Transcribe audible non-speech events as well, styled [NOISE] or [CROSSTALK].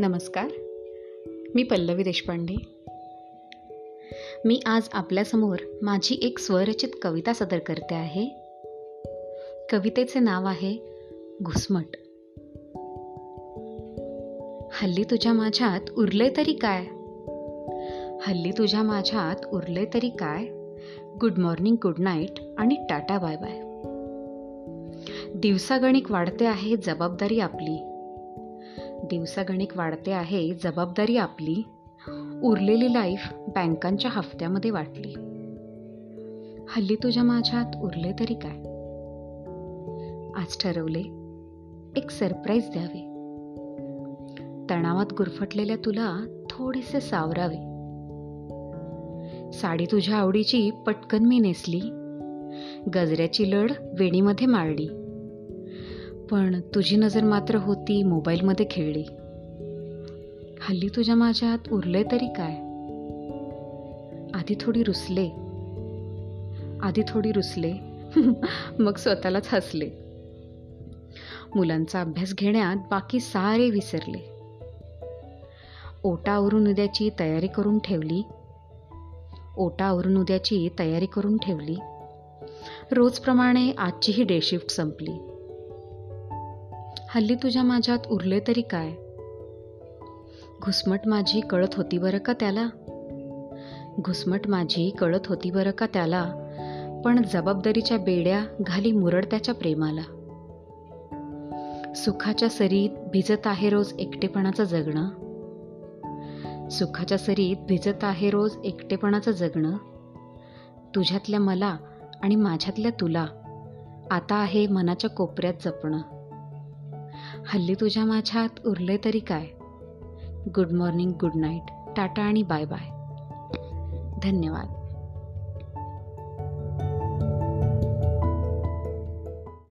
नमस्कार. मी पल्लवी देशपांडे. मी आज आपल्यासमोर माझी एक स्वरचित कविता सादर करते आहे. कवितेचे नाव आहे घुसमट. हल्ली तुझ्या माझ्यात उरले तरी काय? हल्ली तुझ्या माझ्यात उरले तरी काय? गुड मॉर्निंग गुड नाईट आणि टाटा बाय बाय. दिवसागणिक वाढते आहे जबाबदारी आपली. दिवसागणिक वाढते आहे जबाबदारी आपली. उरलेली लाईफ बँकांच्या हफ्त्यामध्ये वाटली. हल्ली तुझ्या माझ्यात उरले तरी काय? आज ठरवले एक सरप्राईज द्यावे. तणावात गुरफटलेल्या तुला थोडेसे सावरावे. साडी तुझ्या आवडीची पटकन मी नेसली. गजऱ्याची लढ वेणीमध्ये मारली पण तुझी नजर मात्र होती मोबाईलमध्ये खेळली. हल्ली तुझ्या माझ्यात उरले तरी काय? आधी थोडी रुसले. आधी थोडी रुसले. [LAUGHS] मग स्वतःलाच हसले. मुलांचा अभ्यास घेण्यात बाकी सारे विसरले. ओटावरून उद्याची तयारी करून ठेवली. ओटावरून उद्याची तयारी करून ठेवली. रोजप्रमाणे आजचीही डे शिफ्ट संपली. हल्ली तुझ्या माझ्यात उरले तरी काय? घुसमट माझी कळत होती बरं का त्याला? घुसमट माझी कळत होती बरं का त्याला? पण जबाबदारीच्या बेड्या घाली मुरड त्याच्या प्रेमाला. सुखाच्या सरीत भिजत आहे रोज एकटेपणाचं जगणं? सुखाच्या सरीत भिजत आहे रोज एकटेपणाचं जगणं? तुझ्यातल्या मला आणि माझ्यातल्या तुला आता आहे मनाच्या कोपऱ्यात जपणं. हल्ली तुझ्या माझ्यात उरले तरी काय? Good morning good night tata आणि बाय बाय. धन्यवाद.